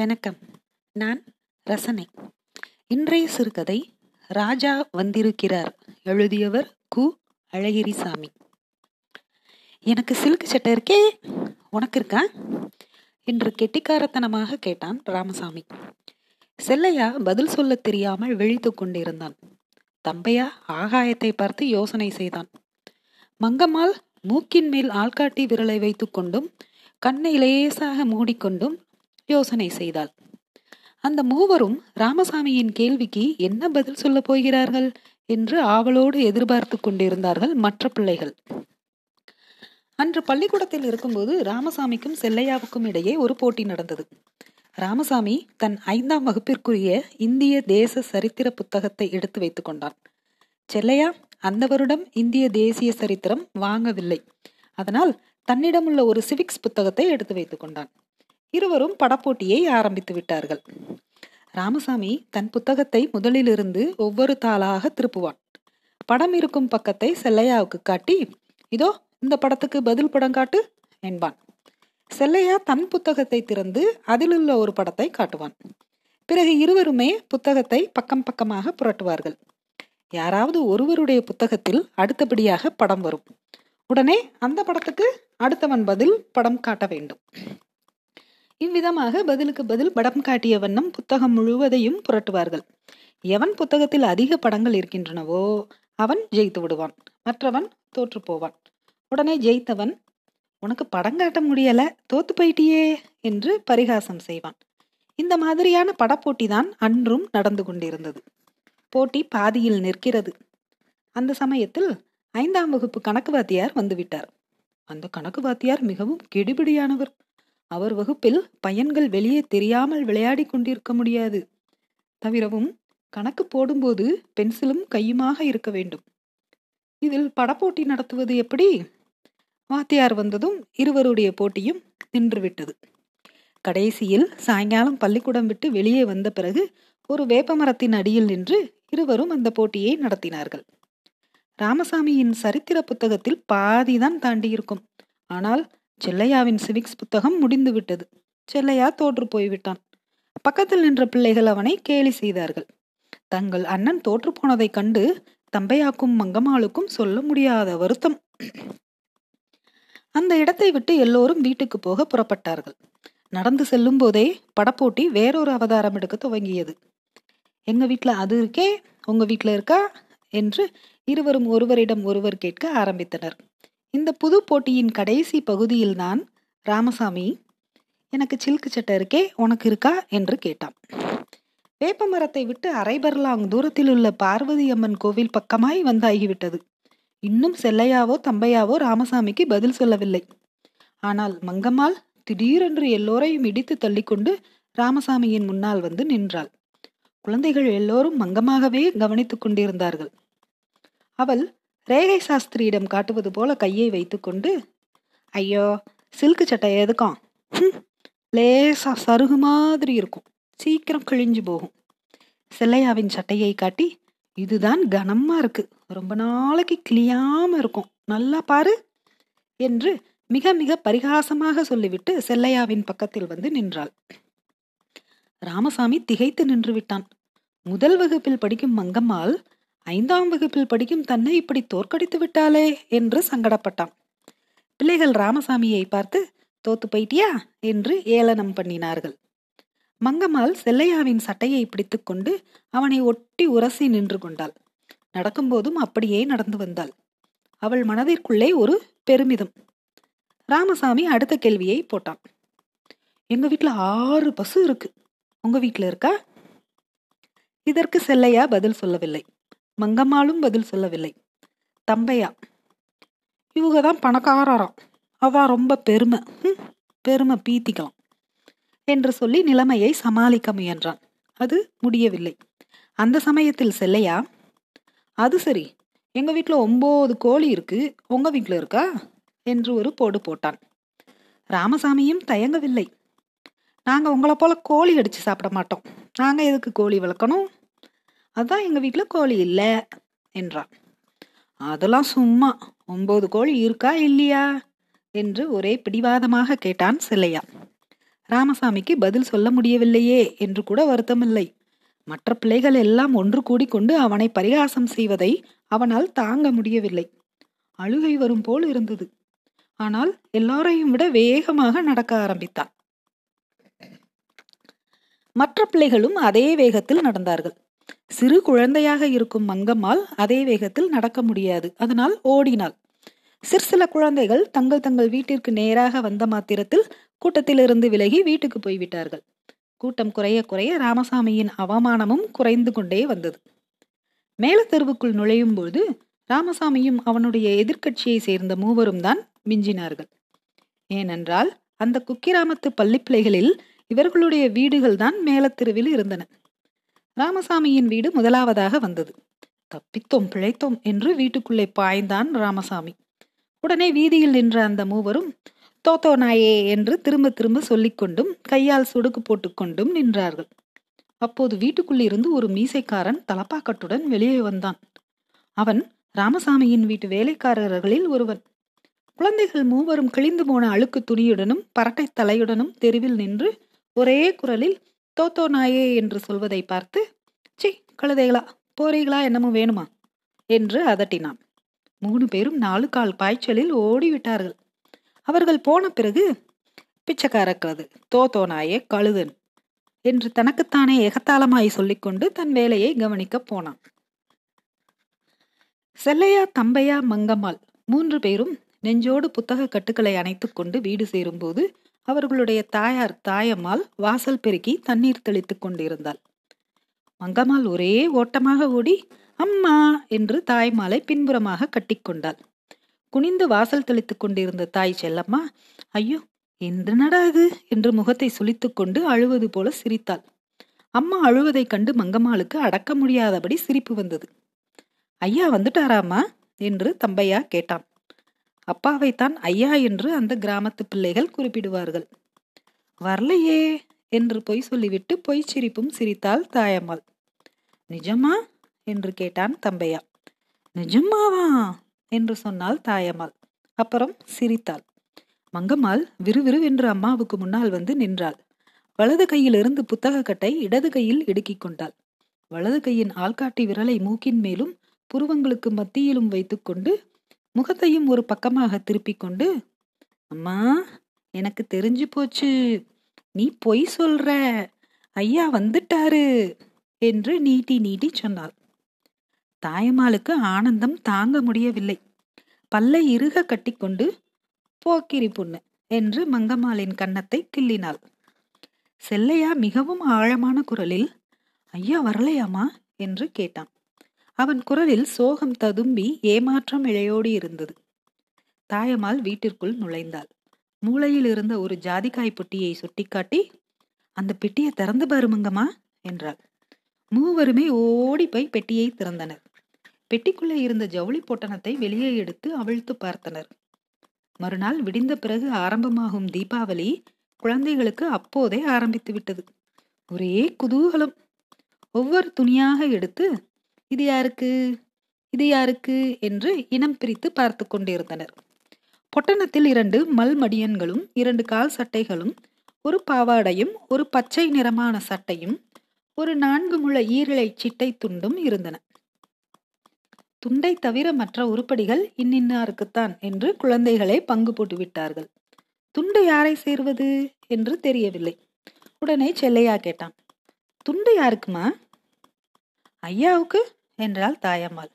வணக்கம். நான் ரசனை. இன்றைய சிறுகதை ராஜா வந்திருக்கிறார் எழுதியவர் கு. அழகிரிசாமி. எனக்கு சில்க் சட்டை இருக்கே? உனக்கு இருக்கா? என்று கெட்டிக்காரத்தனமாக கேட்டான் ராமசாமி. செல்லையா பதில் சொல்ல தெரியாமல் விழித்து கொண்டிருந்தான். தம்பையா ஆகாயத்தை பார்த்து யோசனை செய்தான். மங்கம்மாள் மூக்கின் மேல் ஆள்காட்டி விரலை வைத்துக்கொண்டும் கண்ணை லேசாக மூடிக்கொண்டும் யோசனை செய்தாள். அந்த மூவரும் ராமசாமியின் கேள்விக்கு என்ன பதில் சொல்லப் போகிறார்கள் என்று ஆவலோடு எதிர்பார்த்து கொண்டிருந்தார்கள் மற்ற பிள்ளைகள். அன்று பள்ளிக்கூடத்தில் இருக்கும்போது ராமசாமிக்கும் செல்லையாவுக்கும் இடையே ஒரு போட்டி நடந்தது. ராமசாமி தன் ஐந்தாம் வகுப்பிற்குரிய இந்திய தேச சரித்திர புத்தகத்தை எடுத்து வைத்துக் கொண்டான். செல்லையா அந்த வருடம் இந்திய தேசிய சரித்திரம் வாங்கவில்லை. அதனால் தன்னிடமுள்ள ஒரு சிவிக்ஸ் புத்தகத்தை எடுத்து வைத்துக் கொண்டான். இருவரும் படப்போட்டியை ஆரம்பித்து விட்டார்கள். ராமசாமி தன் புத்தகத்தை முதலிலிருந்து ஒவ்வொரு தாளாக திருப்புவான். படம் இருக்கும் பக்கத்தை செல்லையாவுக்கு காட்டி இதோ இந்த படத்துக்கு பதில் படம் காட்டு என்பான். செல்லையா தன் புத்தகத்தை திறந்து அதிலுள்ள ஒரு படத்தை காட்டுவான். பிறகு இருவருமே புத்தகத்தை பக்கம் பக்கமாக புரட்டுவார்கள். யாராவது ஒருவருடைய புத்தகத்தில் அடுத்தபடியாக படம் வரும். உடனே அந்த படத்துக்கு அடுத்தவன் பதில் படம் காட்ட வேண்டும். இவ்விதமாக பதிலுக்கு பதில் படம் காட்டிய வண்ணம் புத்தகம் முழுவதையும் புரட்டுவார்கள். எவன் புத்தகத்தில் அதிக படங்கள் இருக்கின்றனவோ அவன் ஜெயித்து விடுவான். மற்றவன் தோற்று போவான். உடனே ஜெயித்தவன் உனக்கு படம் காட்ட முடியல தோத்து போயிட்டியே என்று பரிகாசம் செய்வான். இந்த மாதிரியான படப்போட்டி தான் அன்றும் நடந்து கொண்டிருந்தது. போட்டி பாதியில் நிற்கிறது. அந்த சமயத்தில் ஐந்தாம் வகுப்பு கணக்கு வாத்தியார் வந்துவிட்டார். அந்த கணக்கு வாத்தியார் மிகவும் கெடுபிடியானவர். அவர் வகுப்பில் பையன்கள் வெளியே தெரியாமல் விளையாடி கொண்டிருக்க முடியாது. தவிரவும் கணக்கு போடும்போது பென்சிலும் கையுமாக இருக்க வேண்டும். இதில் படப்போட்டி நடத்துவது எப்படி? வாத்தியார் வந்ததும் இருவருடைய போட்டியும் நின்றுவிட்டது. கடைசியில் சாயங்காலம் பள்ளிக்கூடம் விட்டு வெளியே வந்த பிறகு ஒரு வேப்பமரத்தின் அடியில் நின்று இருவரும் அந்த போட்டியை நடத்தினார்கள். ராமசாமியின் சரித்திர புத்தகத்தில் பாதிதான் தாண்டி இருக்கும் ஆனால் செல்லையாவின் சிவிக்ஸ் புத்தகம் முடிந்து விட்டது. செல்லையா தோற்று போய்விட்டான். பக்கத்தில் நின்ற பிள்ளைகள் அவனை கேலி செய்தார்கள். தங்கள் அண்ணன் தோற்று போனதைக் கண்டு தம்பையாக்கும் மங்கம்மாளுக்கும் சொல்ல முடியாத வருத்தம். அந்த இடத்தை விட்டு எல்லோரும் வீட்டுக்கு போக புறப்பட்டார்கள். நடந்து செல்லும் போதே படப்போட்டி வேறொரு அவதாரம் எடுக்க துவங்கியது. எங்க வீட்டுல அது இருக்கே உங்க வீட்டுல இருக்கா? என்று இருவரும் ஒருவரிடம் ஒருவர் கேட்க ஆரம்பித்தனர். இந்த புது போட்டியின் கடைசி பகுதியில்தான் ராமசாமி எனக்கு சில்கு சட்டை இருக்கே உனக்கு இருக்கா? என்று கேட்டான். வேப்ப மரத்தை விட்டு அரைபர்லாங் தூரத்தில் உள்ள பார்வதி அம்மன் கோவில் பக்கமாய் வந்தாகிவிட்டது. இன்னும் செல்லையாவோ தம்பையாவோ ராமசாமிக்கு பதில் சொல்லவில்லை. ஆனால் மங்கம்மாள் திடீரென்று எல்லோரையும் இடித்து தள்ளிக்கொண்டு ராமசாமியின் முன்னால் வந்து நின்றாள். குழந்தைகள் எல்லோரும் மங்கமாகவே கவனித்துக் கொண்டிருந்தார்கள். அவள் ரேகை சாஸ்திரியிடம் காட்டுவது போல கையை வைத்துக்கொண்டு ஐயோ சில்க்கு சட்டை எதுக்கும்? லேசா சருகு மாதிரி இருக்கும். சீக்கிரம் கிழிஞ்சு போகும். செல்லையாவின் சட்டையை காட்டி இதுதான் கனமா இருக்கு. ரொம்ப நாளைக்கு கிளியாம இருக்கும். நல்லா பாரு என்று மிக மிக பரிகாசமாக சொல்லிவிட்டு செல்லையாவின் பக்கத்தில் வந்து நின்றாள். ராமசாமி திகைத்து நின்று விட்டான். முதல் வகுப்பில் படிக்கும் மங்கம்மாள் ஐந்தாம் வகுப்பில் படிக்கும் தன்னை இப்படி தோற்கடித்து விட்டாளே என்று சங்கடப்பட்டான். பிள்ளைகள் ராமசாமியை பார்த்து தோத்து போயிட்டியா? என்று ஏளனம் பண்ணினார்கள். மங்கம்மாள் செல்லையாவின் சட்டையை பிடித்துக்கொண்டு அவனை ஒட்டி உரசி நின்று கொண்டாள். நடக்கும்போதும் அப்படியே நடந்து வந்தாள். அவள் மனதிற்குள்ளே ஒரு பெருமிதம். ராமசாமி அடுத்த கேள்வியை போட்டான். எங்க வீட்டுல ஆறு பசு இருக்கு. உங்க வீட்டுல இருக்கா? இதற்கு செல்லையா பதில் சொல்லவில்லை. மங்கம்மாளும் பதில் சொல்லவில்லை. தம்பையா இவங்க தான் பணக்காரராம். அதான் ரொம்ப பெருமை. பெருமை பீத்திக்கலாம் என்று சொல்லி நிலைமையை சமாளிக்க முயன்றான். அது முடியவில்லை. அந்த சமயத்தில் செல்லையா அது சரி எங்க வீட்டில் ஒன்பது கோழி இருக்கு உங்க வீட்டில் இருக்கா? என்று ஒரு போடு போட்டான். ராமசாமியும் தயங்கவில்லை. நாங்கள் உங்களை போல கோழி அடிச்சு சாப்பிட மாட்டோம். நாங்கள் எதுக்கு கோழி வளர்க்கணும்? அதான் எங்கள் வீட்டில் கோழி இல்லை என்றான். அதெல்லாம் சும்மா ஒம்பது கோழி இருக்கா இல்லையா? என்று ஒரே பிடிவாதமாக கேட்டான் சிலையா ராமசாமிக்கு பதில் சொல்ல முடியவில்லையே என்று கூட வருத்தமில்லை. மற்ற பிள்ளைகள் எல்லாம் ஒன்று கூடிக்கொண்டு அவனை பரிகாசம் செய்வதை அவனால் தாங்க முடியவில்லை. அழுகை வரும் போல் இருந்தது. ஆனால் எல்லாரையும் விட வேகமாக நடக்க ஆரம்பித்தான். மற்ற பிள்ளைகளும் அதே வேகத்தில் நடந்தார்கள். சிறு குழந்தையாக இருக்கும் மங்கம்மாள் அதே வேகத்தில் நடக்க முடியாது. அதனால் ஓடினாள். சிற்சில குழந்தைகள் தங்கள் தங்கள் வீட்டிற்கு நேராக வந்த மாத்திரத்தில் கூட்டத்திலிருந்து விலகி வீட்டுக்கு போய்விட்டார்கள். கூட்டம் குறைய குறைய ராமசாமியின் அவமானமும் குறைந்து கொண்டே வந்தது. மேல தெருவுக்குள் நுழையும் போது ராமசாமியும் அவனுடைய எதிர்க்கட்சியை சேர்ந்த மூவரும் தான் மிஞ்சினார்கள். ஏனென்றால் அந்த குக்கிராமத்து பள்ளிப்பிள்ளைகளில் இவர்களுடைய வீடுகள் தான் மேலத்தெருவில் இருந்தன. ராமசாமியின் வீடு முதலாவதாக வந்தது. தப்பித்தோம் பிழைத்தோம் என்று வீட்டுக்குள்ளே பாய்ந்தான் ராமசாமி. உடனே வீதியில் நின்ற அந்த மூவரும் தோத்தோ நாயே என்று திரும்ப திரும்ப சொல்லிக்கொண்டும் கையால் சுடுக்கு போட்டுக்கொண்டும் நின்றார்கள். அப்போது வீட்டுக்குள்ளிருந்து ஒரு மீசைக்காரன் தலப்பாக்கட்டுடன் வெளியே வந்தான். அவன் ராமசாமியின் வீட்டு வேலைக்காரர்களில் ஒருவன். குழந்தைகள் மூவரும் கிழிந்து போன அழுக்கு துணியுடனும் பரட்டை தலையுடனும் தெருவில் நின்று ஒரே குரலில் தோத்தோ நாயே என்று சொல்வதை பார்த்து சி கழுதைகளா போறீங்களா? என்னமோ வேணுமா? என்று அதட்டினான். மூணு பேரும் நாலு கால் பாய்ச்சலில் ஓடிவிட்டார்கள். அவர்கள் போன பிறகு பிச்சைக்கார கழுது தோத்தோ நாயே கழுதன் என்று தனக்குத்தானே எகத்தாளமாய் சொல்லிக்கொண்டு தன் வேலையை கவனிக்கப் போனான். செல்லையா தம்பையா மங்கம்மாள் மூன்று பேரும் நெஞ்சோடு புத்தக கட்டுக்களை அணைத்துக்கொண்டு வீடு சேரும்போது அவர்களுடைய தாயார் தாயம்மாள் வாசல் பெருக்கி தண்ணீர் தெளித்துக் கொண்டிருந்தாள். மங்கம்மாள் ஒரே ஓட்டமாக ஓடி அம்மா என்று தாய்மாலை பின்புறமாக கட்டிக்கொண்டாள் குனிந்து வாசல் தெளித்துக் கொண்டிருந்த தாய் செல்லம்மா ஐயோ என்று நடாது என்று முகத்தை சுளித்துக் கொண்டு அழுவது போல சிரித்தாள். அம்மா அழுவதைக் கண்டு மங்கம்மாளுக்கு அடக்க முடியாதபடி சிரிப்பு வந்தது. ஐயா வந்துட்டாராமா என்று தம்பையா கேட்டான். அப்பாவைத்தான் ஐயா என்று அந்த கிராமத்து பிள்ளைகள் குறிப்பிடுவார்கள். வரலையே என்று பொய் சொல்லிவிட்டு பொய் சிரிப்பும் சிரித்தாள் தாயம்மாள். நிஜமா? என்று கேட்டான் தம்பையா. நிஜமாவா? என்று சொன்னாள் தாயம்மாள். அப்புறம் சிரித்தாள். மங்கம்மாள் விறுவிறுவென்று அம்மாவுக்கு முன்னால் வந்து நின்றாள். வலது கையிலிருந்து புத்தக கட்டை இடது கையில் இடுக்கிக் கொண்டாள். வலது கையின் ஆள்காட்டி விரலை மூக்கின் மேலும் புருவங்களுக்கு மத்தியிலும் வைத்துக்கொண்டு முகத்தையும் ஒரு பக்கமாக திருப்பிக் கொண்டு அம்மா எனக்கு தெரிஞ்சு போச்சு. நீ பொய் சொல்ற. ஐயா வந்துட்டாரு என்று நீட்டி நீட்டி சொன்னாள். தாயம்மாளுக்கு ஆனந்தம் தாங்க முடியவில்லை. பல்லை இறுக கட்டிக்கொண்டு போக்கிரி பொண்ணு என்று மங்கம்மாளின் கன்னத்தை கிள்ளினாள். செல்லையா மிகவும் ஆழமான குரலில் ஐயா வரலையாமா என்று கேட்டான். அவன் குரலில் சோகம் ததும்பி ஏமாற்றம் இழையோடி இருந்தது. தாயம்மாள் வீட்டிற்குள் நுழைந்தாள். மூளையில் இருந்த ஒரு ஜாதிக்காய் பெட்டியை சுட்டிக்காட்டி அந்த பெட்டியை திறந்து பாருமங்கம்மா என்றாள். மூவருமே ஓடி போய் பெட்டியை திறந்தனர். பெட்டிக்குள்ளே இருந்த ஜவுளி பொட்டணத்தை வெளியே எடுத்து அவிழ்த்து பார்த்தனர். மறுநாள் விடிந்த பிறகு ஆரம்பமாகும் தீபாவளி குழந்தைகளுக்கு அப்போதே ஆரம்பித்து விட்டது. ஒரே குதூகலம். ஒவ்வொரு துணியாக எடுத்து இது யாருக்கு? இது யாருக்கு? என்று இனம் பிரித்து பார்த்து கொண்டிருந்தனர். பொட்டணத்தில் இரண்டு மல்மடியன்களும் இரண்டு கால் சட்டைகளும் ஒரு பாவாடையும் ஒரு பச்சை நிறமான சட்டையும் ஒரு நான்கு முழ ஈரலை சிட்டை துண்டும் இருந்தன. துண்டை தவிர மற்ற உருப்படிகள் இன்னின்னாருக்குத்தான் என்று குழந்தைகளை பங்கு போட்டு விட்டார்கள் துண்டு யாரை சேர்வது என்று தெரியவில்லை. உடனே செல்லையா கேட்டான். துண்டு யாருக்குமா? ஐயாவுக்கு? என்றாள் தாயம்மாள்.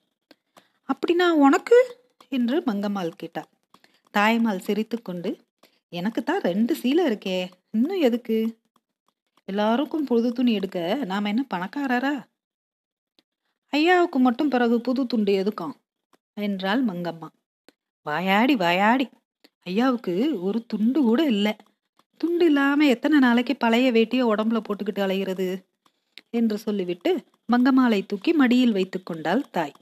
அப்படின்னா உனக்கு? என்று மங்கம்மாள் கேட்டாள். தாயம்மாள் சிரித்துக்கொண்டு எனக்கு தான் ரெண்டு சீலை இருக்கே இன்னும் எதுக்கு? எல்லாருக்கும் புது துணி எடுக்க நாம் என்ன பணக்காரரா? ஐயாவுக்கு மட்டும் பிறகு புது துண்டு எதுக்கும்? என்றாள் மங்கம்மா. வாயாடி வாயாடி. ஐயாவுக்கு ஒரு துண்டு கூட இல்லை. துண்டு இல்லாமல் எத்தனை நாளைக்கு பழைய வேட்டியை உடம்புல போட்டுக்கிட்டு அலைகிறது என்று சொல்லிவிட்டு மங்கமாலை தூக்கி மடியில் வைத்துக் கொண்டாள் தாய்.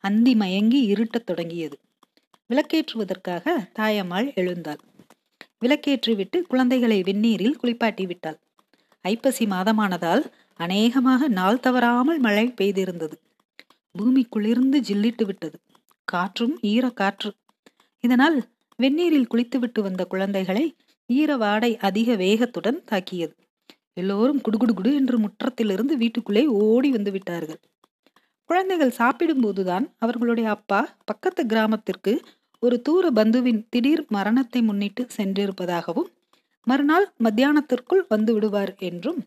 அந்தி மயங்கி இருட்டத் தொடங்கியது. விளக்கேற்றுவதற்காக தாயம்மாள் எழுந்தாள். விளக்கேற்றிவிட்டு குழந்தைகளை வெந்நீரில் குளிப்பாட்டி விட்டாள். ஐப்பசி மாதமானதால் அநேகமாக நாள் தவறாமல் மழை பெய்திருந்தது. பூமி குளிர்ந்து ஜில்லிட்டு விட்டது. காற்றும் ஈர காற்று. இதனால் வெந்நீரில் குளித்துவிட்டு வந்த குழந்தைகளை ஈர வாடை அதிக வேகத்துடன் தாக்கியது. எல்லோரும் குடுகுடுகுடு என்று முற்றத்திலிருந்து வீட்டுக்குள்ளே ஓடி வந்து விட்டார்கள். குழந்தைகள் சாப்பிடும்போதுதான் அவர்களுடைய அப்பா பக்கத்து கிராமத்திற்கு ஒரு தூர பந்துவின் திடீர் மரணத்தை முன்னிட்டு சென்றிருப்பதாகவும் மறுநாள் மத்தியானத்திற்குள் வந்து விடுவார் என்றும்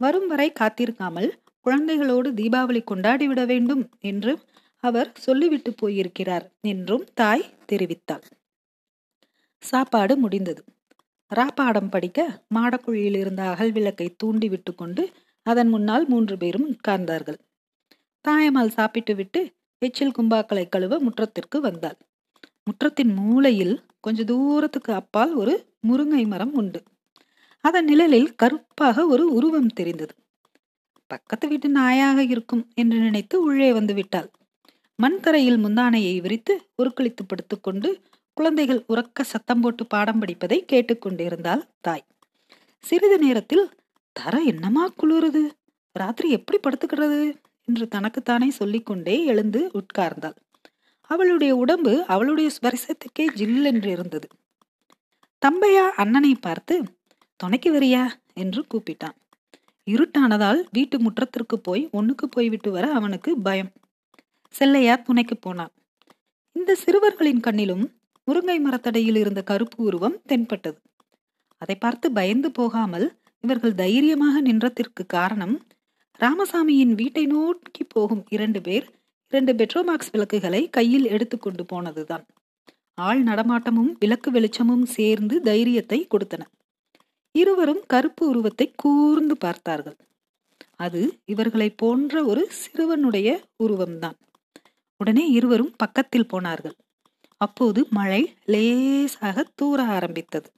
வரும் வரை காத்திருக்காமல் குழந்தைகளோடு தீபாவளி கொண்டாடிவிட வேண்டும் என்று அவர் சொல்லிவிட்டு போயிருக்கிறார் என்றும் தாய் தெரிவித்தாள். சாப்பாடு முடிந்தது. ராப்பாடம் படிக்க மாடக்குழியில் இருந்த அகல் விளக்கை தூண்டி விட்டு கொண்டு அதன் முன்னால் மூன்று பேரும் உட்கார்ந்தார்கள். தாயம்மாள் சாப்பிட்டு விட்டு எச்சில் கும்பாக்களை கழுவ முற்றத்திற்கு வந்தாள். முற்றத்தின் மூலையில் கொஞ்ச தூரத்துக்கு அப்பால் ஒரு முருங்கை மரம் உண்டு. அதன் நிழலில் கருப்பாக ஒரு உருவம் தெரிந்தது. பக்கத்து வீட்டு நாயாக இருக்கும் என்று நினைத்து உள்ளே வந்து விட்டாள். மண்தரையில் முந்தானையை விரித்து உருக்களித்து படுத்துக்கொண்டு குழந்தைகள் உறக்க சத்தம் போட்டு பாடம் படிப்பதை கேட்டுக்கொண்டிருந்தாள் தாய். சிறிது நேரத்தில் தர என்னமா குளிருது? ராத்திரி எப்படி படுத்துக்கிறது என்று தனக்குத்தானே சொல்லிக்கொண்டே எழுந்து உட்கார்ந்தாள். அவளுடைய உடம்பு அவளுடைய ஸ்பரிசத்துக்கே ஜில்லென்று இருந்தது. தம்பையா அண்ணனை பார்த்து துணைக்கு வரியா? என்று கூப்பிட்டான். இருட்டானதால் வீட்டு முற்றத்திற்கு போய் ஒண்ணுக்கு போய்விட்டு வர அவனுக்கு பயம். செல்லையா துணைக்கு போனான். இந்த சிறுவர்களின் கண்ணிலும் முருங்கை மரத்தடையில் இருந்த கருப்பு உருவம் தென்பட்டது. அதை பார்த்து பயந்து போகாமல் இவர்கள் தைரியமாக நின்றதற்கு காரணம் ராமசாமியின் வீட்டை நோக்கி போகும் இரண்டு பேர் இரண்டு பெட்ரோமாக்ஸ் விளக்குகளை கையில் எடுத்துக்கொண்டு போனதுதான். ஆள் நடமாட்டமும் விளக்கு வெளிச்சமும் சேர்ந்து தைரியத்தை கொடுத்தன. இருவரும் கருப்பு உருவத்தை கூர்ந்து பார்த்தார்கள். அது இவர்களை போன்ற ஒரு சிறுவனுடைய உருவம்தான். உடனே இருவரும் பக்கத்தில் போனார்கள். அப்போது மழை லேசாக தூர ஆரம்பித்தது.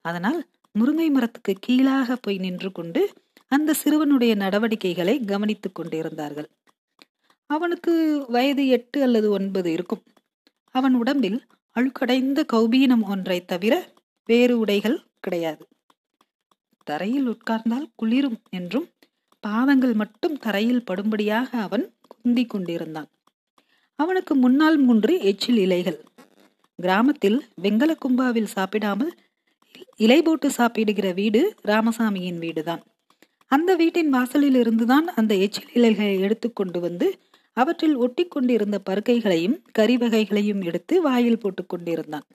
அதனால் முருங்கை மரத்துக்கு கீழாக போய் நின்று கொண்டு அந்த சிறுவனுடைய நடவடிக்கைகளை கவனித்துக் கொண்டிருந்தார்கள். அவனுக்கு வயது எட்டு அல்லது ஒன்பது இருக்கும். அவன் உடம்பில் அழுக்கடைந்த கௌபீனம் ஒன்றை தவிர வேறு உடைகள் கிடையாது. தரையில் உட்கார்ந்தால் குளிரும் என்றும் பாதங்கள் மட்டும் தரையில் படும்படியாக அவன் குந்தி கொண்டிருந்தான். அவனுக்கு முன்னால் மூன்று எச்சில் இலைகள் கிராமத்தில் வெங்கல கும்பாவில் சாப்பிடாமல் இலை போட்டு சாப்பிடுகிற வீடு ராமசாமியின் வீடுதான். அந்த வீட்டின் வாசலில் இருந்துதான் அந்த எச்சில் இலைகளை எடுத்துக்கொண்டு வந்து அவற்றில் ஒட்டி கொண்டிருந்த பருக்கைகளையும் கறி வகைகளையும் எடுத்து வாயில் போட்டுக் கொண்டிருந்தான்.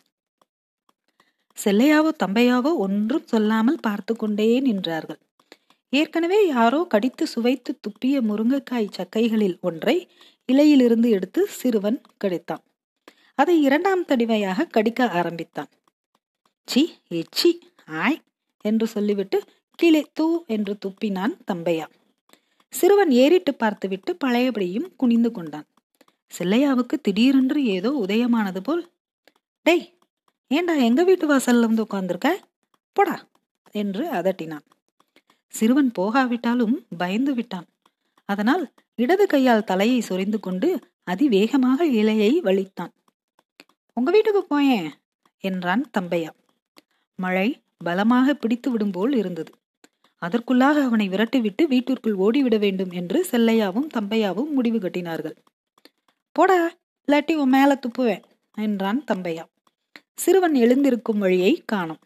செல்லையாவோ தம்பையாவோ ஒன்றும் சொல்லாமல் பார்த்து கொண்டே நின்றார்கள். ஏற்கனவே யாரோ கடித்து சுவைத்து துப்பிய முருங்கைக்காய் சக்கைகளில் ஒன்றை இலையிலிருந்து எடுத்து சிறுவன் கடித்தான். அதை இரண்டாம் தடிவையாக கடிக்க ஆரம்பித்தான். சி எச்சி ஆய் என்று சொல்லிவிட்டு கீழே தூ என்று துப்பினான் தம்பையா. சிறுவன் ஏறிட்டு பார்த்துவிட்டு பழையபடியும் குனிந்து கொண்டான். செல்லையாவுக்கு திடீரென்று ஏதோ உதயமானது போல் டேய் ஏண்டா எங்க வீட்டு வாசல்ல வந்து உட்கார்ந்துருக்க? போடா என்று அதட்டினான். சிறுவன் போகாவிட்டாலும் பயந்து விட்டான். அதனால் இடது கையால் தலையை சொரிந்து கொண்டு அதிவேகமாக இலையை வலித்தான். உங்க வீட்டுக்கு போயேன் என்றான் தம்பையா. மழை பலமாக பிடித்து விடும் போல் இருந்தது. அதற்குள்ளாக அவனை விரட்டிவிட்டு வீட்டிற்குள் ஓடிவிட வேண்டும் என்று செல்லையாவும் தம்பையாவும் முடிவு கட்டினார்கள். போடா இல்லாட்டி உன் மேல துப்புவேன் என்றான் தம்பையா. சிறுவன் எழுந்திருக்கும் வழியை காணும்.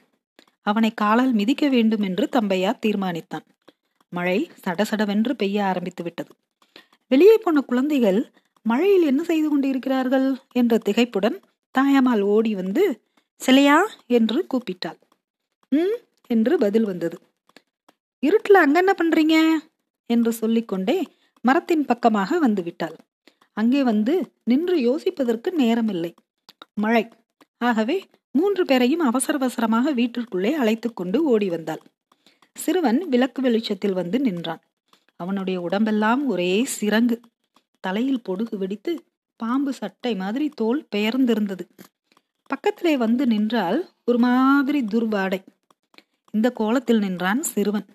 அவனை காலால் மிதிக்க வேண்டும் என்று தம்பையா தீர்மானித்தான். மழை சடசடவென்று பெய்ய ஆரம்பித்து விட்டது. வெளியே போன குழந்தைகள் மழையில் என்ன செய்து கொண்டிருக்கிறார்கள்? என்ற திகைப்புடன் தாயம்மாள் ஓடி வந்து சிலையா? என்று கூப்பிட்டாள். ம் என்று பதில் வந்தது. இருட்டில் அங்க என்ன பண்றீங்க? என்று சொல்லிக்கொண்டே மரத்தின் பக்கமாக வந்து விட்டாள். அங்கே வந்து நின்று யோசிப்பதற்கு நேரமில்லை. மழை. ஆகவே மூன்று பேரையும் அவசர அவசரமாக வீட்டிற்குள்ளே அழைத்து கொண்டு ஓடி வந்தாள். சிறுவன் விளக்கு வெளிச்சத்தில் வந்து நின்றான். அவனுடைய உடம்பெல்லாம் ஒரே சிறங்கு தலையில் பொடுகு வெடித்து பாம்பு சட்டை மாதிரி தோல் பெயர்ந்திருந்தது. பக்கத்திலே வந்து நின்றால் ஒரு மாதிரி துர்வாடை இந்த கோலத்தில் நின்றான் சிறுவன்.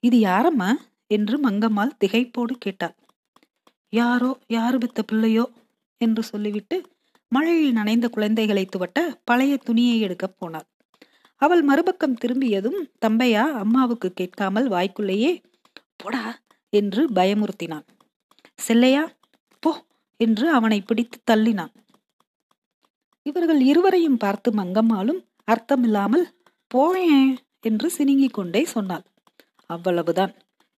இது யாரம்மா? என்று மங்கம்மாள் திகைப்போடு கேட்டாள். யாரோ யாரு வித்த பிள்ளையோ? என்று சொல்லிவிட்டு மழையில் நனைந்த குழந்தைகளை துவட்ட பழைய துணியை எடுக்கப் போனாள். அவள் மறுபக்கம் திரும்பியதும் தம்பையா அம்மாவுக்கு கேட்காமல் வாய்க்குள்ளேயே போடா என்று பயமுறுத்தினான் செல்லையா என்று அவனை பிடித்து தள்ளினான். இவர்கள் இருவரையும் பார்த்து மங்கம்மாளும் அர்த்தமில்லாமல் போயேன் என்று சினுங்கிக் கொண்டே சொன்னாள். அவ்வளவுதான்.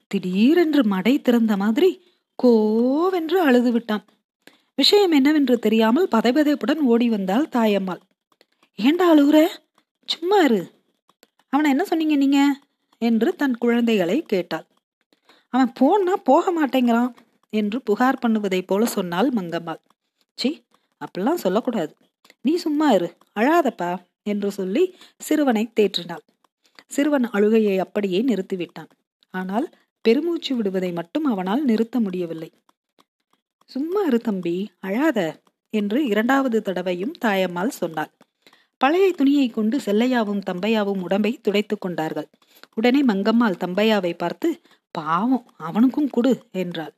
திடீரென்று மடை திறந்த மாதிரி கோவென்று அழுது விட்டான். விஷயம் என்னவென்று தெரியாமல் பதைபதைப்புடன் ஓடி வந்தாள் தாயம்மாள். ஏண்டா அழுகுற? சும்மா இரு. அவனை என்ன சொன்னீங்க நீங்க? என்று தன் குழந்தைகளை கேட்டாள். அவன் போனா போக மாட்டேங்கிறான். என்று புகார் பண்ணுவதைப் போல சொன்னாள் மங்கம்மாள் சி அப்படிலாம் சொல்லக்கூடாது. நீ சும்மா இரு அழாதப்பா என்று சொல்லி சிறுவனை தேற்றினாள். சிறுவன் அழுகையை அப்படியே நிறுத்திவிட்டான். ஆனால் பெருமூச்சு விடுவதை மட்டும் அவனால் நிறுத்த முடியவில்லை. சும்மா இரு தம்பி அழாத என்று இரண்டாவது தடவையும் தாயம்மாள் சொன்னாள். பழைய துணியை கொண்டு செல்லையாவும் தம்பையாவும் உடம்பை துடைத்துக் கொண்டார்கள். உடனே மங்கம்மாள் தம்பையாவை பார்த்து பாவம் அவனுக்கும் கொடு என்றாள்.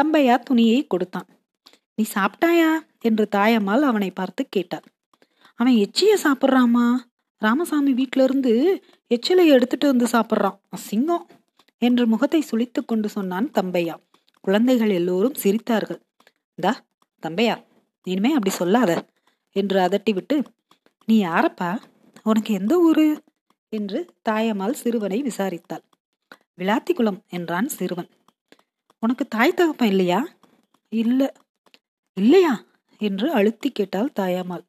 தம்பையா துணியை கொடுத்தான். நீ சாப்பிட்டாயா? என்று தாயம்மாள் அவனை பார்த்து கேட்டார் அவன் எச்சிய சாப்பிட்றாமா ராமசாமி வீட்டிலிருந்து இருந்து எச்சிலை எடுத்துட்டு வந்து சாப்பிட்றான். சிங்கம் என்று முகத்தை சுளித்து கொண்டு சொன்னான் தம்பையா. குழந்தைகள் எல்லோரும் சிரித்தார்கள். தா தம்பையா இனிமே அப்படி சொல்லாத என்று அதட்டி விட்டு நீ யாரப்பா? உனக்கு எந்த ஊரு? என்று தாயம்மாள் சிறுவனை விசாரித்தாள். விளாத்திக்குளம் என்றான் சிறுவன். உனக்கு தாய் தகப்பன் இல்லையா? இல்லை இல்லையா? என்று அழுத்தி கேட்டாள் தாயாமாள்.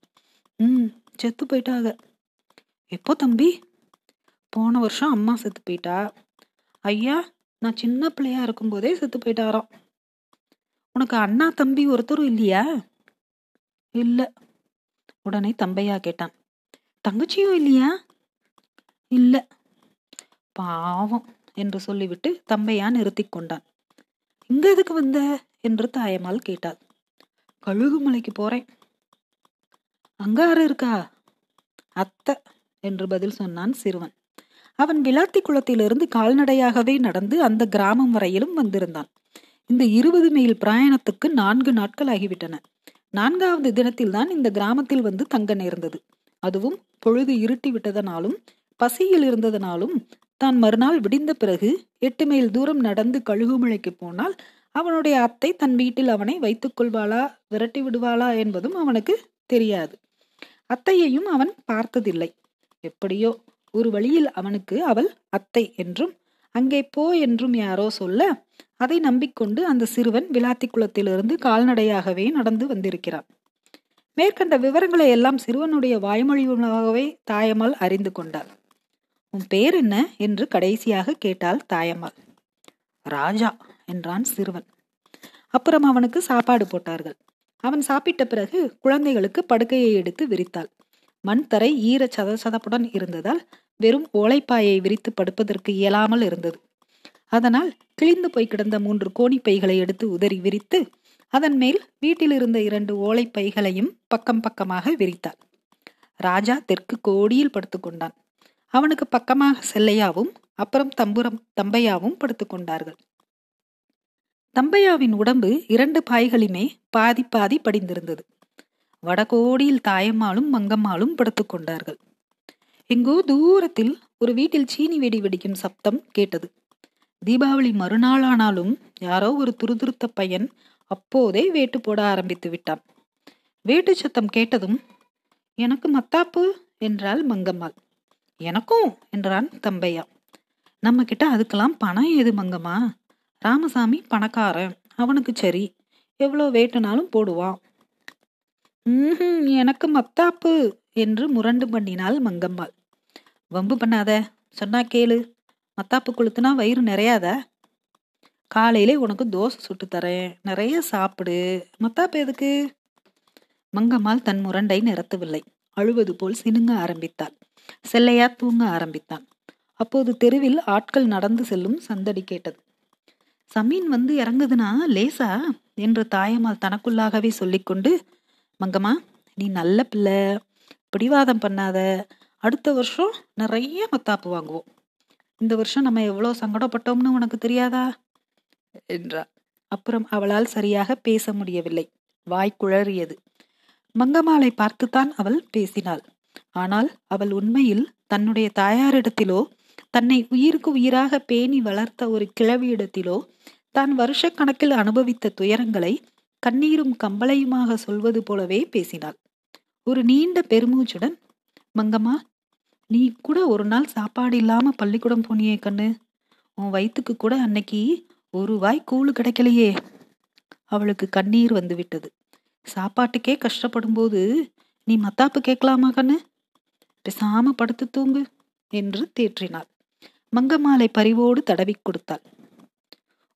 ம் செத்து போயிட்டாக. எப்போ தம்பி? போன வருஷம் அம்மா செத்து போயிட்டா? ஐயா நான் சின்ன பிள்ளையா இருக்கும்போதே செத்து போயிட்டாராம். உனக்கு அண்ணா தம்பி ஒருத்தரும் இல்லையா? இல்லை உடனே தம்பையா கேட்டான். தங்கச்சியும் இல்லையா? இல்லை பாவம் என்று சொல்லிவிட்டு தம்பையா நிறுத்தி கொண்டான். இங்க எதுக்கு வந்த? என்று தாயம்மாள் கேட்டாள். கழுகுமலைக்கு போறேன். அங்க யாரு இருக்கா? அத்தை என்று பதில் சொன்னான் சிறுவன். அவன் விளாத்தி குளத்திலிருந்து கால்நடையாகவே நடந்து அந்த கிராமம் வரையிலும் வந்திருந்தான். இந்த இருபது மைல் பிரயாணத்துக்கு நான்கு நாட்கள் ஆகிவிட்டன. நான்காவது தினத்தில் தான் இந்த கிராமத்தில் வந்து தங்க நேர்ந்தது. அதுவும் பொழுது இருட்டி விட்டதனாலும் பசியில் இருந்ததனாலும் தான் மறுநாள் விடிந்த பிறகு எட்டு மைல் தூரம் நடந்து கழுகுமலைக்கு போனால் அவனுடைய அத்தை தன் வீட்டில் அவனை வைத்துக் கொள்வாளா விரட்டி விடுவாளா என்பதும் அவனுக்கு தெரியாது. அத்தையையும் அவன் பார்த்ததில்லை. எப்படியோ ஒரு வழியில் அவனுக்கு அவள் அத்தை என்றும் அங்கே போ என்றும் யாரோ சொல்ல அதை நம்பிக்கொண்டு அந்த சிறுவன் விளாத்தி குளத்திலிருந்து கால்நடையாகவே நடந்து வந்திருக்கிறான். மேற்கண்ட விவரங்களை எல்லாம் சிறுவனுடைய வாய்மொழியாகவே தாயம்மாள் அறிந்து கொண்டாள். உன் பேர் என்ன? என்று கடைசியாக கேட்டாள் தாயம்மாள். ராஜா என்றான் சிறுவன். அப்புறம் அவனுக்கு சாப்பாடு போட்டார்கள். அவன் சாப்பிட்ட பிறகு குழந்தைகளுக்கு படுக்கையை எடுத்து விரித்தாள். மண் தரை ஈர சத சதப்புடன் இருந்ததால் வெறும் ஓலைப்பாயை விரித்து படுப்பதற்கு இயலாமல் இருந்தது. அதனால் கிழிந்து போய் கிடந்த மூன்று கோணிப்பைகளை எடுத்து உதறி விரித்து அதன் மேல் வீட்டில் இருந்த இரண்டு ஓலைப்பைகளையும் பக்கம் பக்கமாக விரித்தாள். ராஜா தெற்கு கோடியில் படுத்துக்கொண்டான். அவனுக்கு பக்கமாக செல்லையாவும் அப்புறம் தம்புரம் தம்பையாவும் படுத்துக்கொண்டார்கள் தம்பையாவின் உடம்பு இரண்டு பாய்களுமே பாதி பாதி படிந்திருந்தது. வடகோடியில் தாயம்மாளும் மங்கம்மாளும் படுத்துக்கொண்டார்கள் எங்கோ தூரத்தில் ஒரு வீட்டில் சீனி வெடி வெடிக்கும் சப்தம் கேட்டது. தீபாவளி மறுநாளானாலும் யாரோ ஒரு துருதுருத்த பையன் அப்போதே வேட்டு போட ஆரம்பித்து விட்டான். வேட்டு சத்தம் கேட்டதும் எனக்கு மத்தாப்பு? என்றாள் மங்கம்மாள். எனக்கும் என்றான் தம்பையா. நம்ம கிட்ட அதுக்கெல்லாம் பணம் ஏது மங்கம்மா? ராமசாமி பணக்காரன் அவனுக்கு சரி. எவ்வளோ வேட்டுனாலும் போடுவான் ம் எனக்கு மத்தாப்பு என்று முரண்டு பண்ணினாள் மங்கம்மாள். வம்பு பண்ணாத சொன்னா கேளு. மத்தாப்பு கொளுத்துனா வயிறு நிறையாத? காலையிலே உனக்கு தோசை சுட்டு தரேன். நிறைய சாப்பிடு. மத்தாப்பு எதுக்கு? மங்கம்மாள் தன் முரண்டை நிறுத்தவில்லை. அழுவது போல் சினுங்க ஆரம்பித்தாள். செல்லையா தூங்க ஆரம்பித்தான். அப்போது தெருவில் ஆட்கள் நடந்து செல்லும் சந்தடி கேட்டது. சமீன் வந்து இறங்குதுன்னா லேசா? என்று தாயம்மாள் தனக்குள்ளாகவே சொல்லிக்கொண்டு மங்கம்மா நீ நல்ல பிள்ளை. பிடிவாதம் பண்ணாத. அடுத்த வருஷம் நிறைய மத்தாப்பு வாங்குவோம். இந்த வருஷம் நம்ம எவ்வளோ சங்கடப்பட்டோம்னு உனக்கு தெரியாதா? என்றார் அப்புறம் அவளால் சரியாக பேச முடியவில்லை. வாய் குழறியது. மங்கம்மாளை பார்த்துத்தான் அவள் பேசினாள். ஆனால் அவள் உண்மையில் தன்னுடைய தாயாரிடத்திலோ தன்னை உயிருக்கு உயிராக பேணி வளர்த்த ஒரு கிழவியிடத்திலோ தான் வருஷக்கணக்கில் அனுபவித்த துயரங்களை கண்ணீரும் கம்பளையுமாக சொல்வது போலவே பேசினாள். ஒரு நீண்ட பெருமூச்சுடன் மங்கம்மா நீ கூட ஒரு நாள் சாப்பாடு இல்லாம பள்ளிக்கூடம் போனியே கண்ணு. உன் வயிற்றுக்கு கூட அன்னைக்கு ஒரு வாய் கூழு கிடைக்கலையே. அவளுக்கு கண்ணீர் வந்து விட்டது சாப்பாட்டுக்கே கஷ்டப்படும் போது நீ மத்தாப்பு கேட்கலாமா கண்ணு? பேசாம படுத்து தூங்கு என்று தேற்றினாள். மங்கம்மாளை பரிவோடு தடவி கொடுத்தாள்.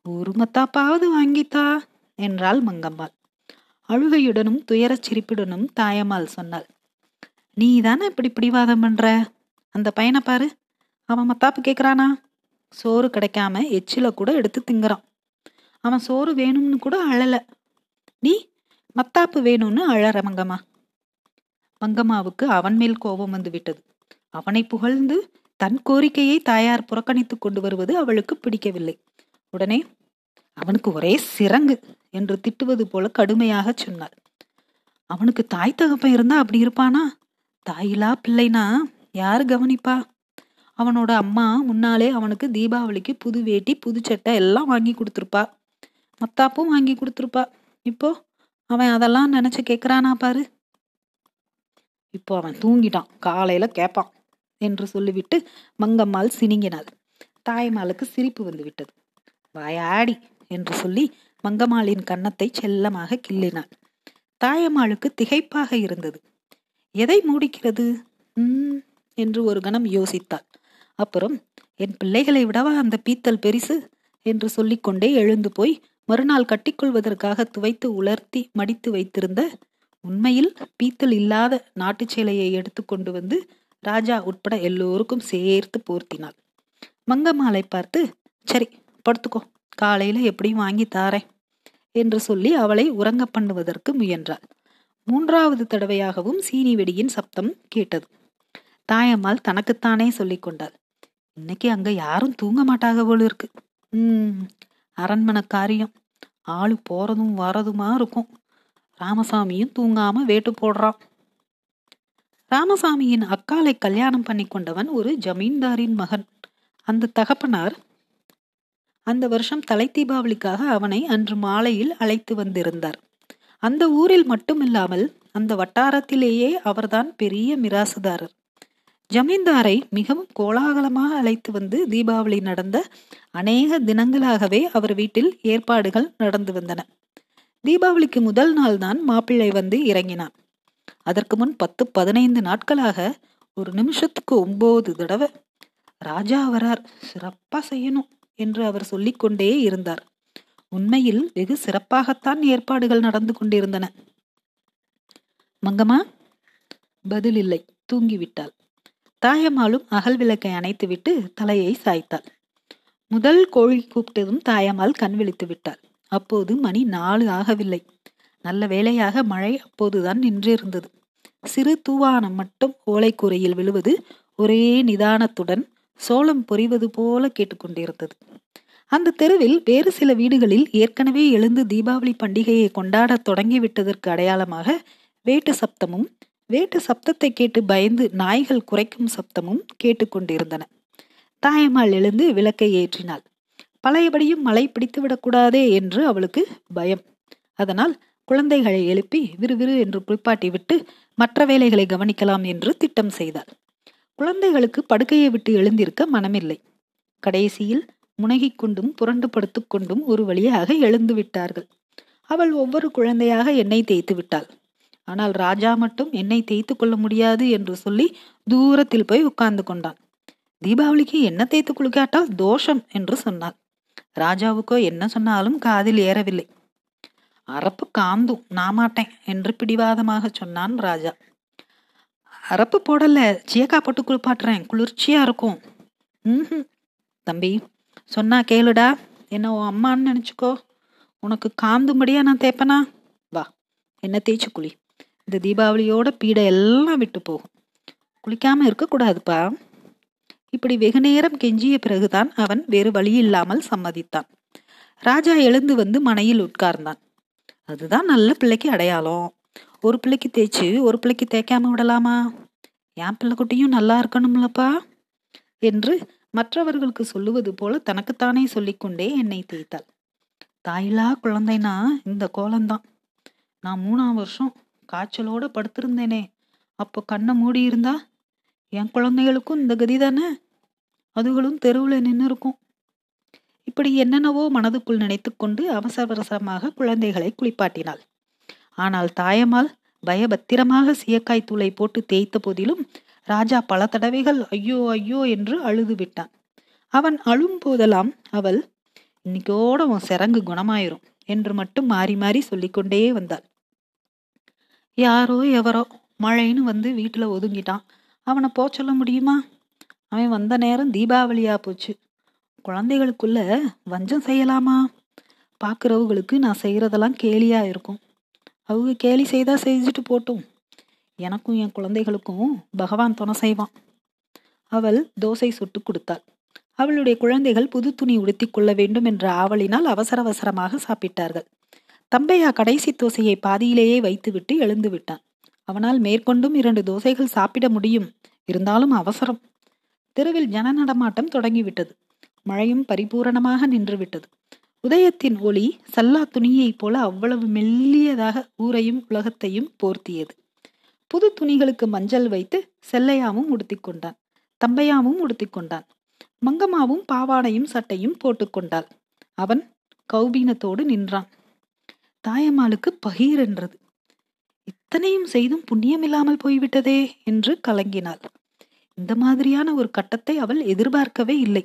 ஒரு மத்தாப்பாவது வாங்கித்தா என்றாள் மங்கம்மாள். அழுகையுடனும் துயரச் சிரிப்புடனும் தாயம்மாள் சொன்னாள். நீ தானே இப்படி பிடிவாதம் பண்ற? அந்த பையனை பாரு. அவன் மத்தாப்பு கேட்குறானா? சோறு கிடைக்காம எச்சில கூட எடுத்து திங்குறான். அவன் சோறு வேணும்னு கூட அழல. நீ மத்தாப்பு வேணும்னு அழற மங்கம்மா. மங்கம்மாவுக்கு அவன் மேல் கோபம் வந்து விட்டது அவனை புகழ்ந்து தன் கோரிக்கையை தாயார் புறக்கணித்து கொண்டு வருவது அவளுக்கு பிடிக்கவில்லை. உடனே அவனுக்கு ஒரே சிறங்கு என்று திட்டுவது போல கடுமையாக சொன்னாள். அவனுக்கு தாய் தகப்பன் இருந்தா அப்படி இருப்பானா? தாயிலா பிள்ளைனா? யாரு கவனிப்பா? அவனோட அம்மா முன்னாலே அவனுக்கு தீபாவளிக்கு புது வேட்டி புது சட்டை எல்லாம் வாங்கி கொடுத்துருப்பா. மத்தாப்பும் வாங்கி கொடுத்துருப்பா. இப்போ அவன் அதெல்லாம் நினைச்சு கேக்குறானா பாரு? இப்போ அவன் தூங்கிட்டான். காலையில கேப்பான் என்று சொல்லிவிட்டு மங்கம்மாள் சினிங்கினாள். தாய்மாளுக்கு சிரிப்பு வந்து விட்டது. வாயாடி என்று சொல்லி மங்கம்மாளின் கன்னத்தை செல்லமாக கிள்ளினாள். தாயம்மாளுக்கு திகைப்பாக இருந்தது. எதை மூடிக்கிறது? உம் என்று ஒரு கணம் யோசித்தாள். அப்புறம் என் பிள்ளைகளை விடவா அந்த பீத்தல் பெரிசு? என்று சொல்லிக்கொண்டே எழுந்து போய் மறுநாள் கட்டிக்கொள்வதற்காக துவைத்து உலர்த்தி மடித்து வைத்திருந்த உண்மையில் பீத்தல் இல்லாத நாட்டுச் சேலையை எடுத்து கொண்டு வந்து ராஜா உட்பட எல்லோருக்கும் சேர்த்து போர்த்தினாள். மங்கம்மாளை பார்த்து சரி படுத்துக்கோ. காலையில எப்படியும் வாங்கி தாரேன் என்று சொல்லி அவளை உறங்க பண்ணுவதற்கு முயன்றாள். மூன்றாவது தடவையாகவும் சீனி வெடியின் சப்தம் கேட்டது. தாயம்மாள் தனக்குத்தானே சொல்லிக் கொண்டாள். இன்னைக்கு அங்க யாரும் தூங்க மாட்டாக போல இருக்கு. உம் அரண்மனை காரியம். ஆளு போறதும் வரதுமா இருக்கும். ராமசாமியும் தூங்காம வேட்டு போடுறான். ராமசாமியின் அக்காலை கல்யாணம் பண்ணி கொண்டவன் ஒரு ஜமீன்தாரின் மகன். அந்த தகப்பனார் அந்த வருஷம் தலை தீபாவளிக்காக அவனை அன்று மாலையில் அழைத்து வந்திருந்தார். அந்த ஊரில் மட்டுமில்லாமல் அந்த வட்டாரத்திலேயே அவர்தான் பெரிய மிராசுதாரர். ஜமீன்தாரை மிகவும் கோலாகலமாக அழைத்து வந்து தீபாவளி நடந்த அநேக தினங்களாகவே அவர் வீட்டில் ஏற்பாடுகள் நடந்து வந்தன. தீபாவளிக்கு முதல் நாள் தான் மாப்பிள்ளை வந்து இறங்கினான். அதற்கு முன் பத்து பதினைந்து நாட்களாக ஒரு நிமிஷத்துக்கு ஒன்பது தடவை ராஜா வரார் சிறப்பா செய்யணும் என்று அவர் சொல்லிக்கொண்டே இருந்தார். உண்மையில் வெகு சிறப்பாகத்தான் ஏற்பாடுகள் நடந்து கொண்டிருந்தன. மங்கம்மா பதில் இல்லை தூங்கிவிட்டாள். தாயம்மாளும் அகல் விளக்கை அணைத்துவிட்டு தலையை சாய்த்தாள். முதல் கோழி கூப்பிட்டதும் தாயம்மாள் கண் விழித்து விட்டாள். அப்போது மணி நாலு ஆகவில்லை. நல்ல வேளையாக மழை அப்போதுதான் நின்றிருந்தது. சிறு தூவானம் மட்டும் ஓலைக்கூரையில் விழுவது ஒரே நிதானத்துடன் சோளம் பொறிவது போல கேட்டுக்கொண்டிருந்தது. அந்த தெருவில் வேறு சில வீடுகளில் ஏற்கனவே எழுந்து தீபாவளி பண்டிகையை கொண்டாட தொடங்கிவிட்டதற்கு அடையாளமாக வேட்டு சப்தமும் வேட்டு சப்தத்தை கேட்டு பயந்து நாய்கள் குறைக்கும் சப்தமும் கேட்டுக்கொண்டிருந்தன. தாயம்மாள் எழுந்து விளக்கை ஏற்றினாள். பழையபடியும் மழை பிடித்துவிடக்கூடாதே என்று அவளுக்கு பயம். அதனால் குழந்தைகளை எழுப்பி விறுவிறு என்று குளிப்பாட்டி விட்டு மற்ற வேலைகளை கவனிக்கலாம் என்று திட்டம் செய்தாள். குழந்தைகளுக்கு படுக்கையை விட்டு எழுந்திருக்க மனமில்லை. கடைசியில் முனகிக் கொண்டும் புரண்டு படுத்துக் கொண்டும் ஒரு வழியாக எழுந்து விட்டார்கள். அவள் ஒவ்வொரு குழந்தையாக எண்ணெய் தேய்த்து விட்டாள். ஆனால் ராஜா மட்டும் எண்ணெய் தேய்த்து கொள்ள முடியாது என்று சொல்லி தூரத்தில் போய் உட்கார்ந்து கொண்டான். தீபாவளிக்கு என்ன தேய்த்து குளிக்காட்டால் தோஷம் என்று சொன்னாள். ராஜாவுக்கோ என்ன சொன்னாலும் காதில் ஏறவில்லை. அரப்பு காந்தும் நான் மாட்டேன் என்று பிடிவாதமாக சொன்னான் ராஜா. அரப்பு போடல சீக்கா போட்டு குளிப்பாட்டுறேன் குளிர்ச்சியா இருக்கும். ம் தம்பி சொன்னா கேளுடா என்ன உன் அம்மான்னு நினச்சிக்கோ. உனக்கு காந்தும்படியா நான் தேப்பனா? வா என்ன தேய்ச்சி குளி. இந்த தீபாவளியோட பீடை எல்லாம் விட்டு போகும். குளிக்காம இருக்கக்கூடாதுப்பா. இப்படி வெகு நேரம் கெஞ்சிய பிறகுதான் அவன் வேறு வழியில்லாமல் சம்மதித்தான். ராஜா எழுந்து வந்து மனையில் உட்கார்ந்தான். அதுதான் நல்ல பிள்ளைக்கு அடையாளம். ஒரு பிள்ளைக்கு தேய்ச்சி ஒரு பிள்ளைக்கு தேய்க்காம விடலாமா? என் பிள்ளைக்குட்டியும் நல்லா இருக்கணும்லப்பா? என்று மற்றவர்களுக்கு சொல்லுவது போல தனக்குத்தானே சொல்லிக்கொண்டே என்னை தேய்த்தாள். தாயிலா குழந்தைனா இந்த கோலம்தான். நான் மூணாம் வருஷம் காய்ச்சலோட படுத்திருந்தேனே. அப்போ கண்ணை மூடி இருந்தா என் குழந்தைகளுக்கும் இந்த கதி தானே? அதுகளும் தெருவில் நின்று இருக்கும் இப்படி என்னென்னவோ மனதுக்குள் நினைத்துக்கொண்டு அவசர அவசரமாக குழந்தைகளை குளிப்பாட்டினாள். ஆனால் தாயம்மாள் பயபத்திரமாக சீயக்காய் தூளை போட்டு தேய்த்த போதிலும் ராஜா பல தடவைகள் ஐயோ ஐயோ என்று அழுது விட்டான். அவன் அழும் போதெல்லாம் அவள் இன்னைக்கோட உன் சிறங்கு குணமாயிரும் என்று மட்டும் மாறி மாறி சொல்லிக்கொண்டே வந்தாள். யாரோ எவரோ மழைன்னு வந்து வீட்டுல ஒதுங்கிட்டான். அவனை போ சொல்ல முடியுமா? அவன் வந்த நேரம் தீபாவளியா போச்சு. குழந்தைகளுக்குள்ள வஞ்சம் செய்யலாமா? பார்க்குறவங்களுக்கு நான் செய்கிறதெல்லாம் கேலியாக இருக்கும். அவங்க கேலி செய்தால் செஞ்சுட்டு போட்டும். எனக்கும் என் குழந்தைகளுக்கும் பகவான் துணை செய்வான். அவள் தோசை சுட்டு கொடுத்தாள். அவளுடைய குழந்தைகள் புது துணி உடுத்தி கொள்ள வேண்டும் என்ற ஆவலினால் அவசர அவசரமாக சாப்பிட்டார்கள். தம்பையா கடைசி தோசையை பாதியிலேயே வைத்துவிட்டு எழுந்து விட்டான். அவனால் மேற்கொண்டும் இரண்டு தோசைகள் சாப்பிட முடியும். இருந்தாலும் அவசரம். தெருவில் ஜன நடமாட்டம் தொடங்கிவிட்டது. மழையும் பரிபூரணமாக நின்றுவிட்டது. உதயத்தின் ஒளி சல்லா துணியைப் போல அவ்வளவு மெல்லியதாக ஊரையும் உலகத்தையும் போர்த்தியது. புது துணிகளுக்கு மஞ்சள் வைத்து செல்லையாவும் உடுத்திக்கொண்டான் தம்பையாவும் உடுத்திக்கொண்டான் மங்கம்மாவும் பாவாடையும் சட்டையும் போட்டுக்கொண்டாள் அவன் கௌபீனத்தோடு நின்றான். தாயம்மாளுக்கு பகீர் என்றது இத்தனையும் செய்தும் புண்ணியமில்லாமல் போய்விட்டதே என்று கலங்கினாள். இந்த மாதிரியான ஒரு கட்டத்தை அவள் எதிர்பார்க்கவே இல்லை.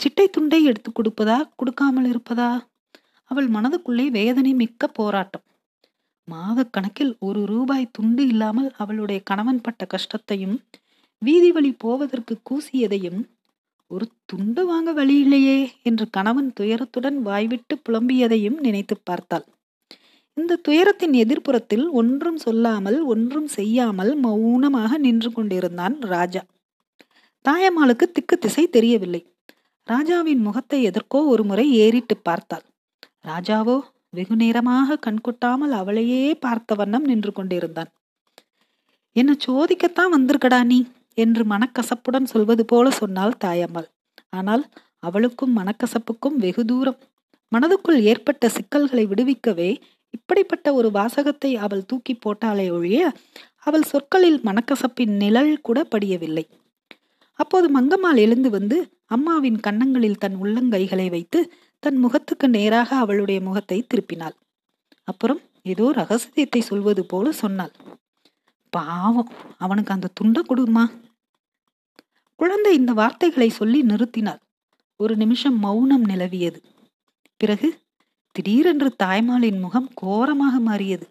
சிட்டை துண்டை எடுத்து கொடுப்பதா கொடுக்காமல் இருப்பதா? அவள் மனதுக்குள்ளே வேதனை மிக்க போராட்டம். மாத கணக்கில் ஒரு ரூபாய் துண்டு இல்லாமல் அவளுடைய கணவன் பட்ட கஷ்டத்தையும் வீதி வழி போவதற்கு கூசியதையும் ஒரு துண்டு வாங்க வழியில்லையே என்று கணவன் துயரத்துடன் வாய்விட்டு புலம்பியதையும் நினைத்து பார்த்தாள். இந்த துயரத்தின் எதிர்ப்புறத்தில் ஒன்றும் சொல்லாமல் ஒன்றும் செய்யாமல் மௌனமாக நின்று கொண்டிருந்தான் ராஜா. தாயம்மாளுக்கு திக்கு திசை தெரியவில்லை. ராஜாவின் முகத்தை எதற்கோ ஒரு முறை ஏறிட்டு பார்த்தாள். ராஜாவோ வெகு நேரமாக கண்கொட்டாமல் அவளையே பார்த்த வண்ணம் நின்று கொண்டிருந்தான். என்ன சோதிக்கத்தான் வந்திருக்கடா நீ? என்று மனக்கசப்புடன் சொல்வது போல சொன்னாள் தாயம்மாள். ஆனால் அவளுக்கும் மனக்கசப்புக்கும் வெகு தூரம். மனதுக்குள் ஏற்பட்ட சிக்கல்களை விடுவிக்கவே இப்படிப்பட்ட ஒரு வாசகத்தை அவள் தூக்கி போட்டாலே ஒழிய அவள் சொற்களில் மனக்கசப்பின் நிழல் கூட படியவில்லை. அப்போது மங்கம்மாள் எழுந்து வந்து அம்மாவின் கன்னங்களில் தன் உள்ளங்கைகளை வைத்து தன் முகத்துக்கு நேராக அவளுடைய முகத்தை திருப்பினாள். அப்புறம் ஏதோ ரகசியத்தை சொல்வது போல சொன்னாள். பாவம் அவனுக்கு அந்த துண்டை கொடுமா? குழந்தை இந்த வார்த்தைகளை சொல்லி நிறுத்தினாள். ஒரு நிமிஷம் மௌனம் நிலவியது. பிறகு திடீரென்று தாய்மாலின் முகம் கோரமாக மாறியது.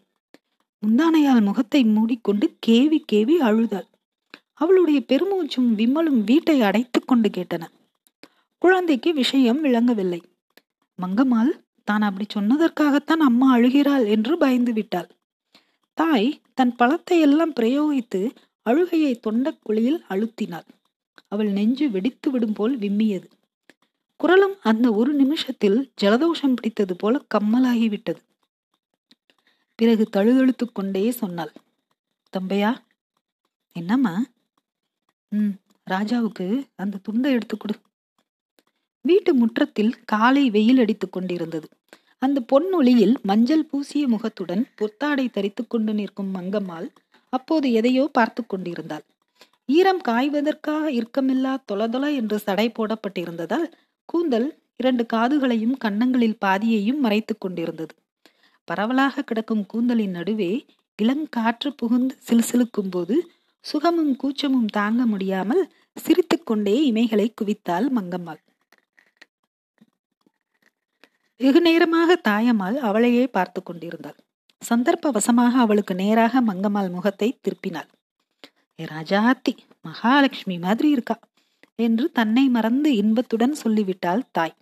முந்தானையால் முகத்தை மூடிக்கொண்டு கேவி கேவி அழுதாள். அவளுடைய பெருமூச்சும் விம்மலும் வீட்டை அடைத்து கொண்டு கேட்டன. குழந்தைக்கு விஷயம் விளங்கவில்லை. மங்கம்மாள் தான் அப்படி சொன்னதற்காகத்தான் அம்மா அழுகிறாள் என்று பயந்து விட்டாள். தாய் தன் பழத்தை எல்லாம் பிரயோகித்து அழுகையை தொண்டக்குழியில் அழுத்தினாள். அவள் நெஞ்சு வெடித்து விடும் போல் விம்மியது. குரலும் அந்த ஒரு நிமிஷத்தில் ஜலதோஷம் பிடித்தது போல கம்மலாகிவிட்டது. பிறகு தழுதழுத்து கொண்டே சொன்னாள் தம்பையா என்னம்மா? ம் ராஜாவுக்கு அந்த துண்டை எடுத்து கொடு. வீட்டு முற்றத்தில் காலை வெயில் அடித்துக் கொண்டிருந்தது. அந்த பொன்னொளியில் மஞ்சள் பூசிய முகத்துடன் பொத்தாடை தரித்து கொண்டு நிற்கும் மங்கம்மாள் அப்போது எதையோ பார்த்து கொண்டிருந்தாள். ஈரம் காய்வதற்காக இறுக்கமில்லா தொலதொல என்று சடை போடப்பட்டிருந்ததால் கூந்தல் இரண்டு காதுகளையும் கன்னங்களில் பாதியையும் மறைத்து கொண்டிருந்தது. பரவலாக கிடக்கும் கூந்தலின் நடுவே இளங்காற்று புகுந்து சிலுசிலுக்கும் போது சுகமும் கூச்சமும் தாங்க முடியாமல் சிரித்துக்கொண்டே இமைகளை குவித்தாள் மங்கம்மாள். வெகு நேரமாக தாயம்மாள் அவளையே பார்த்து கொண்டிருந்தாள். சந்தர்ப்ப வசமாக அவளுக்கு நேராக மங்கம்மாள் முகத்தை திருப்பினாள். ராஜாத்தி மகாலட்சுமி மாதிரி இருக்கா? என்று தன்னை மறந்து இன்பத்துடன் சொல்லிவிட்டாள் தாய்.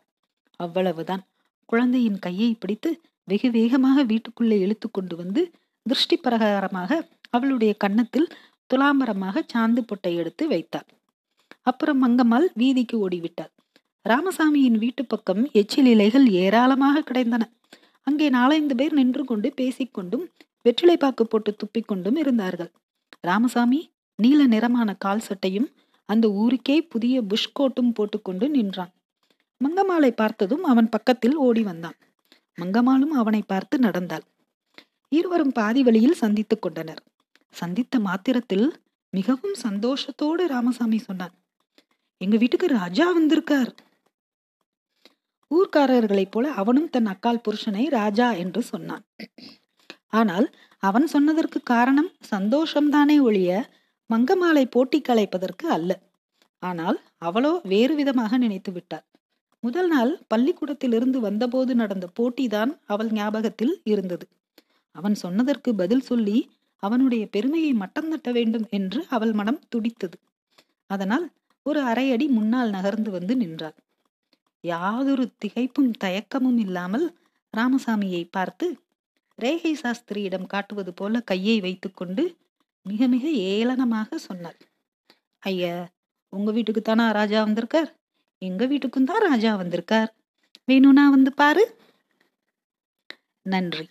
அவ்வளவுதான். குழந்தையின் கையை பிடித்து வெகு வேகமாக வீட்டுக்குள்ளே இழுத்து கொண்டு வந்து திருஷ்டி பிரகாரமாக அவளுடைய கன்னத்தில் துலாம்பரமாக சாந்து பொட்டை எடுத்து வைத்தாள். அப்புறம் மங்கம்மாள் வீதிக்கு ஓடிவிட்டாள். ராமசாமியின் வீட்டு பக்கம் எச்சில் இலைகள் ஏராளமாக கிடைந்தன. அங்கே நாலைந்து பேர் நின்று கொண்டு பேசிக்கொண்டும் வெற்றிலை பாக்கு போட்டு துப்பிக்கொண்டும் இருந்தார்கள். ராமசாமி நீல நிறமான கால் சட்டையும் அந்த ஊருக்கே புதிய புஷ் கோட்டும் போட்டுக்கொண்டு நின்றான். மங்கம்மாளை பார்த்ததும் அவன் பக்கத்தில் ஓடி வந்தான். மங்கம்மாளும் அவனை பார்த்து நடந்தாள். இருவரும் பாதி வழியில் சந்தித்துக் கொண்டனர். சந்தித்த மாத்திரத்தில் மிகவும் சந்தோஷத்தோடு ராமசாமி சொன்னான் எங்க வீட்டுக்கு ராஜா வந்திருக்கார். ஊர்க்காரர்களைப் போல அவனும் தன் அக்கால் புருஷனை ராஜா என்று சொன்னான். ஆனால் அவன் சொன்னதற்கு காரணம் சந்தோஷம்தானே ஒழிய மங்கமாலை போட்டி கலைப்பதற்கு அல்ல. ஆனால் அவளோ வேறு விதமாக நினைத்து விட்டாள். முதல் நாள் பள்ளிக்கூடத்திலிருந்து வந்தபோது நடந்த போட்டிதான் அவள் ஞாபகத்தில் இருந்தது. அவன் சொன்னதற்கு பதில் சொல்லி அவனுடைய பெருமையை மட்டம் தட்ட வேண்டும் என்று அவள் மனம் துடித்தது. அதனால் ஒரு அரையடி முன்னால் நகர்ந்து வந்து நின்றாள். யாதொரு திகைப்பும் தயக்கமும் இல்லாமல் ராமசாமியை பார்த்து ரேகை சாஸ்திரியிடம் காட்டுவது போல கையை வைத்துக்கொண்டு மிக மிக ஏளனமாக சொன்னாள். ஐயா உங்க வீட்டுக்கு தானா ராஜா வந்திருக்கார்? எங்க வீட்டுக்கும் தான் ராஜா வந்திருக்கார்? வேணும்னா வந்து பாரு. நன்றி.